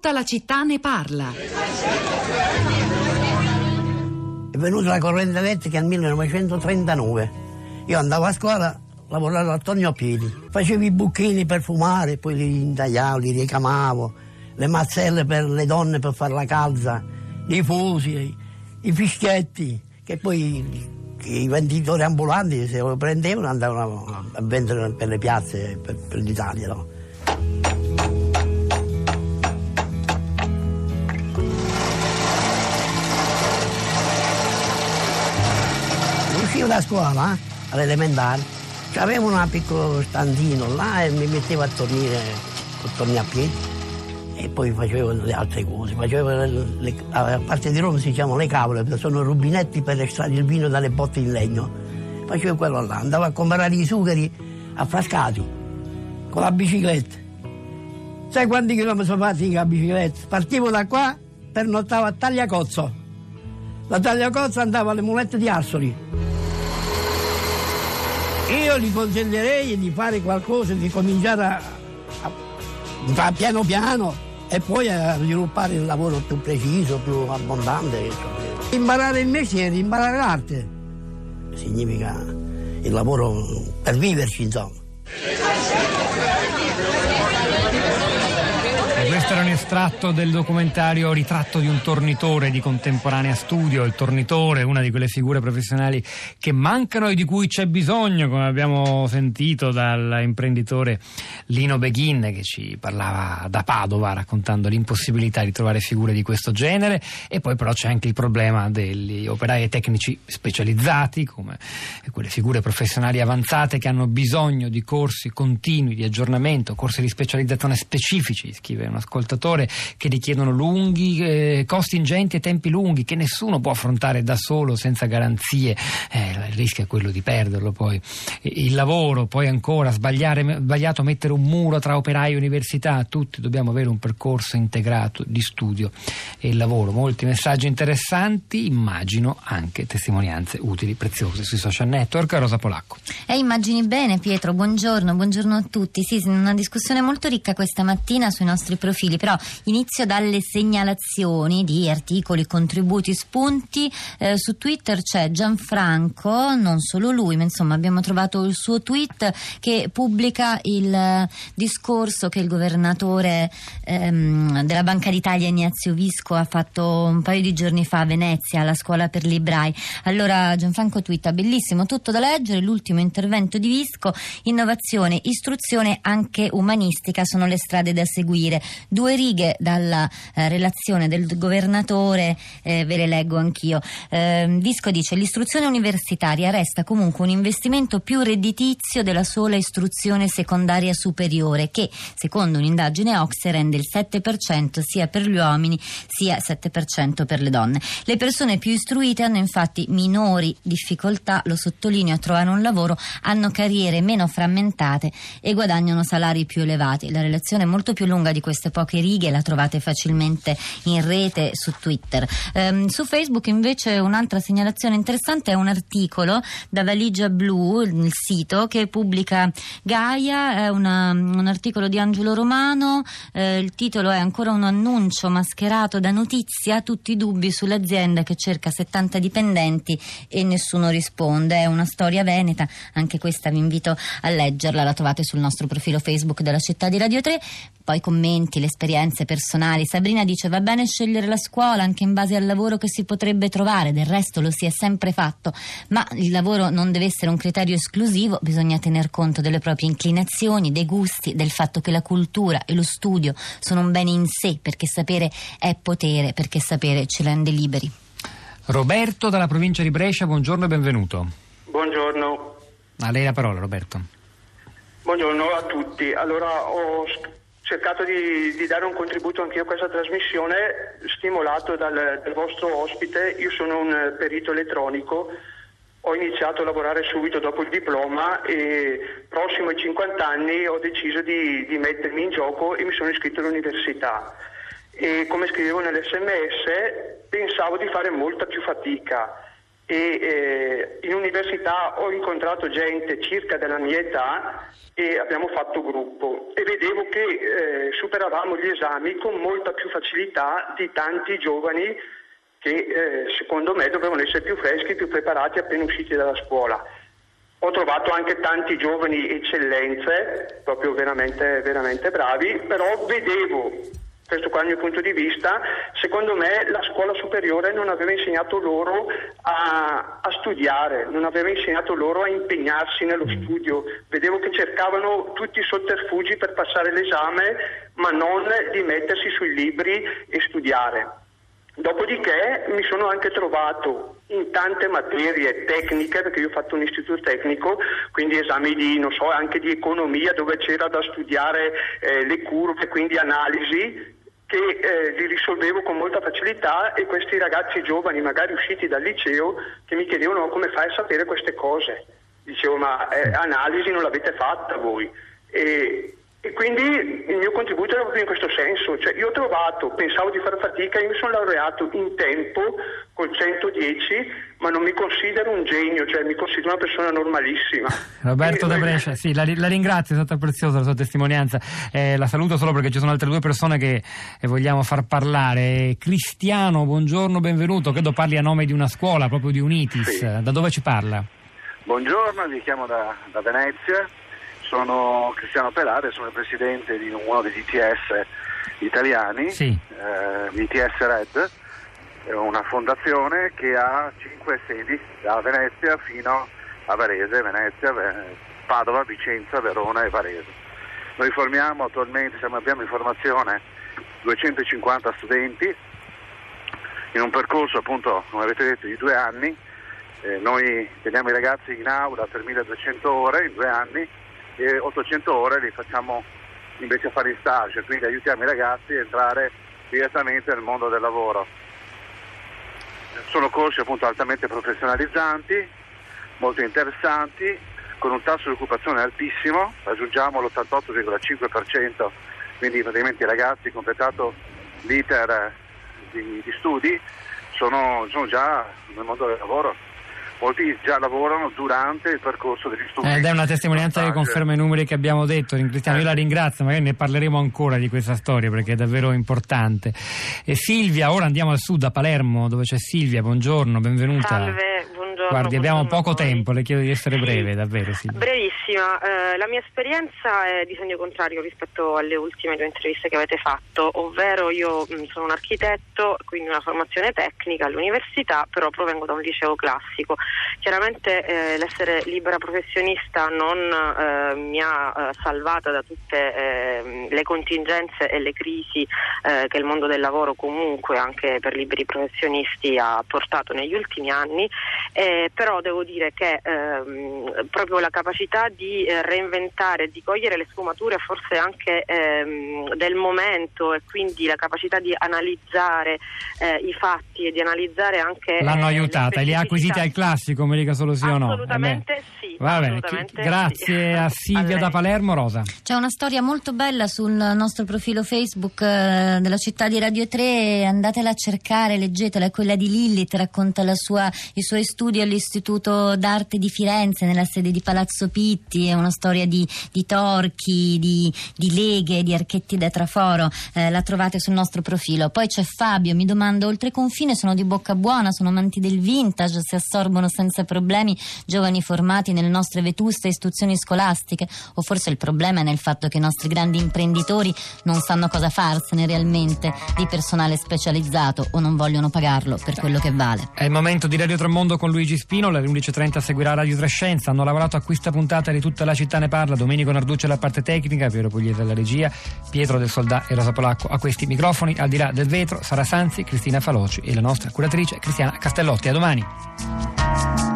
Tutta la città ne parla. È venuta la corrente elettrica nel 1939. Io andavo a scuola, lavoravo a piedi. Facevo i bucchini per fumare, poi li intagliavo, li ricamavo, le mazzelle per le donne per fare la calza, i fusi, i fischietti, che poi i venditori ambulanti se lo prendevano andavano a vendere per le piazze per, per l'Italia. No? Uscivo da scuola eh, all'elementare, avevo un piccolo standino là e mi mettevo a tornare, a, tornare a piedi e poi facevo le altre cose. Facevo le, le, a parte di Roma si chiamano le cavole, sono rubinetti per estrarre il vino dalle botte in legno. Facevo quello là, andavo a comprare i sugheri a Frascati con la bicicletta. Sai quanti chilometri sono fatti con la bicicletta? Partivo da qua per nottare a Tagliacozzo. Da Tagliacozzo andavo alle mulette di Arsoli. Io gli consiglierei di fare qualcosa, di cominciare a, a, a piano piano e poi a sviluppare il lavoro più preciso, più abbondante. Imparare il mestiere, imparare l'arte, significa il lavoro per viverci, insomma. Questo era un estratto del documentario Ritratto di un tornitore di contemporanea studio. Il tornitore, una di quelle figure professionali che mancano e di cui c'è bisogno, come abbiamo sentito dall'imprenditore Lino Beghin che ci parlava da Padova raccontando l'impossibilità di trovare figure di questo genere. E poi però c'è anche il problema degli operai tecnici specializzati, come quelle figure professionali avanzate che hanno bisogno di corsi continui di aggiornamento, corsi di specializzazione specifici, scrive un ascoltatore, che richiedono lunghi, eh, costi ingenti e tempi lunghi che nessuno può affrontare da solo senza garanzie. Eh, il rischio è quello di perderlo poi. Il lavoro, poi ancora sbagliato mettere un muro tra operai e università, tutti dobbiamo avere un percorso integrato di studio e lavoro. Molti messaggi interessanti, immagino anche testimonianze utili, preziose sui social network. Rosa Polacco. Eh, immagini bene Pietro, buongiorno, buongiorno a tutti. Sì, una discussione molto ricca questa mattina sui nostri profili, però inizio dalle segnalazioni di articoli, contributi, spunti. Eh, su Twitter c'è Gianfranco, non solo lui, ma insomma abbiamo trovato il suo tweet che pubblica il eh, discorso che il governatore ehm, della Banca d'Italia Ignazio Visco ha fatto un paio di giorni fa a Venezia alla scuola per librai. Allora Gianfranco twitta bellissimo, tutto da leggere, l'ultimo intervento di Visco, innovazione, istruzione anche umanistica sono le strade da seguire due righe dalla eh, relazione del governatore, eh, ve le leggo anch'io. Eh, Disco dice l'istruzione universitaria resta comunque un investimento più redditizio della sola istruzione secondaria superiore che, secondo un'indagine Ox, rende il 7% sia per gli uomini sia 7% per le donne. Le persone più istruite hanno infatti minori difficoltà, lo sottolineo, a trovare un lavoro, hanno carriere meno frammentate e guadagnano salari più elevati. La relazione è molto più lunga di queste poche righe, la trovate facilmente in rete su Twitter. Um, su Facebook invece un'altra segnalazione interessante è un articolo da Valigia Blu, il sito che pubblica Gaia, è una, un articolo di Angelo Romano, eh, il titolo è ancora un annuncio mascherato da notizia, tutti i dubbi sull'azienda che cerca 70 dipendenti e nessuno risponde, è una storia veneta, anche questa vi invito a leggerla, la trovate sul nostro profilo Facebook della città di Radio 3, poi commenti, le esperienze personali. Sabrina dice va bene scegliere la scuola anche in base al lavoro che si potrebbe trovare, del resto lo si è sempre fatto, ma il lavoro non deve essere un criterio esclusivo, bisogna tener conto delle proprie inclinazioni, dei gusti, del fatto che la cultura e lo studio sono un bene in sé, perché sapere è potere, perché sapere ci rende liberi. Roberto dalla provincia di Brescia, buongiorno e benvenuto. Buongiorno. A lei la parola Roberto. Buongiorno a tutti. Allora ho cercato di, di, dare un contributo anch'io a questa trasmissione, stimolato dal, dal, vostro ospite. Io sono un perito elettronico, ho iniziato a lavorare subito dopo il diploma e prossimo ai 50 anni ho deciso di, di mettermi in gioco e mi sono iscritto all'università. E come scrivevo nell'SMS pensavo di fare molta più fatica e eh, in università ho incontrato gente circa della mia età e abbiamo fatto gruppo e vedevo che eh, superavamo gli esami con molta più facilità di tanti giovani che eh, secondo me dovevano essere più freschi, più preparati appena usciti dalla scuola. Ho trovato anche tanti giovani eccellenze, proprio veramente, veramente bravi, però vedevo, questo qua è il mio punto di vista, secondo me la scuola superiore non aveva insegnato loro a, a studiare, non aveva insegnato loro a impegnarsi nello studio. Vedevo che cercavano tutti i sotterfugi per passare l'esame, ma non di mettersi sui libri e studiare. Dopodiché mi sono anche trovato in tante materie tecniche, perché io ho fatto un istituto tecnico, quindi esami di, non so, anche di economia dove c'era da studiare eh, le curve, quindi analisi, che eh, li risolvevo con molta facilità e questi ragazzi giovani, magari usciti dal liceo, che mi chiedevano come fai a sapere queste cose. Dicevo, ma eh, analisi non l'avete fatta voi. E, e quindi il mio contributo era proprio in questo senso, cioè io ho trovato, pensavo di fare fatica, io mi sono laureato in tempo col 110, ma non mi considero un genio, cioè mi considero una persona normalissima. Roberto Da Brescia, sì, la, la ringrazio, è stata preziosa la sua testimonianza, eh, la saluto solo perché ci sono altre due persone che eh, vogliamo far parlare. Cristiano, buongiorno, benvenuto, credo parli a nome di una scuola, proprio di Unitis, Sì. da dove ci parla? Buongiorno, vi chiamo da, da Venezia, sono Cristiano Pelare, sono il presidente di uno degli ITS italiani, Sì. eh, l'ITS Red, è una fondazione che ha cinque sedi da Venezia fino a Varese, Venezia, Ve- Padova, Vicenza, Verona e Varese. Noi formiamo attualmente, abbiamo in formazione 250 studenti in un percorso appunto, come avete detto, di due anni. Eh, noi teniamo i ragazzi in aula per 1200 ore in due anni e 800 ore li facciamo invece fare in stage, quindi aiutiamo i ragazzi a entrare direttamente nel mondo del lavoro. Sono corsi appunto altamente professionalizzanti, molto interessanti, con un tasso di occupazione altissimo, raggiungiamo l'88,5%, quindi praticamente i ragazzi completato l'iter di, di studi sono, sono già nel mondo del lavoro. Molti già lavorano durante il percorso degli studi. Ed è una testimonianza che conferma i numeri che abbiamo detto. Cristiano, io la ringrazio, magari ne parleremo ancora di questa storia perché è davvero importante. E Silvia, ora andiamo al sud, a Palermo, dove c'è Silvia. Buongiorno, benvenuta. Salve, buongiorno. Guardi, abbiamo buongiorno poco a voi. tempo, le chiedo di essere Sì. breve, davvero Silvia. Brevissima, eh, la mia esperienza è di segno contrario rispetto alle ultime due interviste che avete fatto, ovvero io mh, sono un architetto, quindi una formazione tecnica all'università, però provengo da un liceo classico. Chiaramente eh, l'essere libera professionista non eh, mi ha eh, salvata da tutte eh, le contingenze e le crisi eh, che il mondo del lavoro comunque anche per liberi professionisti ha portato negli ultimi anni, eh, però devo dire che ehm, proprio la capacità di eh, reinventare, di cogliere le sfumature forse anche ehm, del momento e quindi la capacità di analizzare eh, i fatti e di analizzare anche... L'hanno eh, aiutata, li ha acquisiti al classico, mi dica solo sì o no. Assolutamente Eh beh. sì, Va bene, grazie sì. a A Silvia lei. da Palermo, Rosa. C'è una storia molto bella sul nostro profilo Facebook eh, della città di Radio 3, andatela a cercare, leggetela, è quella di Lilith, racconta la sua- i suoi studi all'Istituto d'Arte di Firenze, nella sede di Palazzo Pitti, è una storia di, di torchi, di, di leghe, di archetti da traforo, eh, la trovate sul nostro profilo. Poi c'è Fabio, mi domanda, oltre confine sono di bocca buona, sono amanti del vintage, si assorbono senza problemi giovani formati nelle nostre vetuste istruzioni scolastiche, o forse il problema è nel fatto che i nostri grandi imprenditori non sanno cosa farsene realmente di personale specializzato o non vogliono pagarlo per quello che vale. È il momento di Radio Tremondo con Luigi Spino, alle 11.30 seguirà Radio Trescenza, hanno lavorato a questa puntata di Tutta la città ne parla, Domenico Narducci alla parte tecnica, Piero Pugliese alla regia, Pietro del Soldà e Rosa Polacco a questi microfoni, al di là del vetro, Sara Sanzi, Cristina Faloci e la nostra curatrice Cristiana Castellotti. A domani.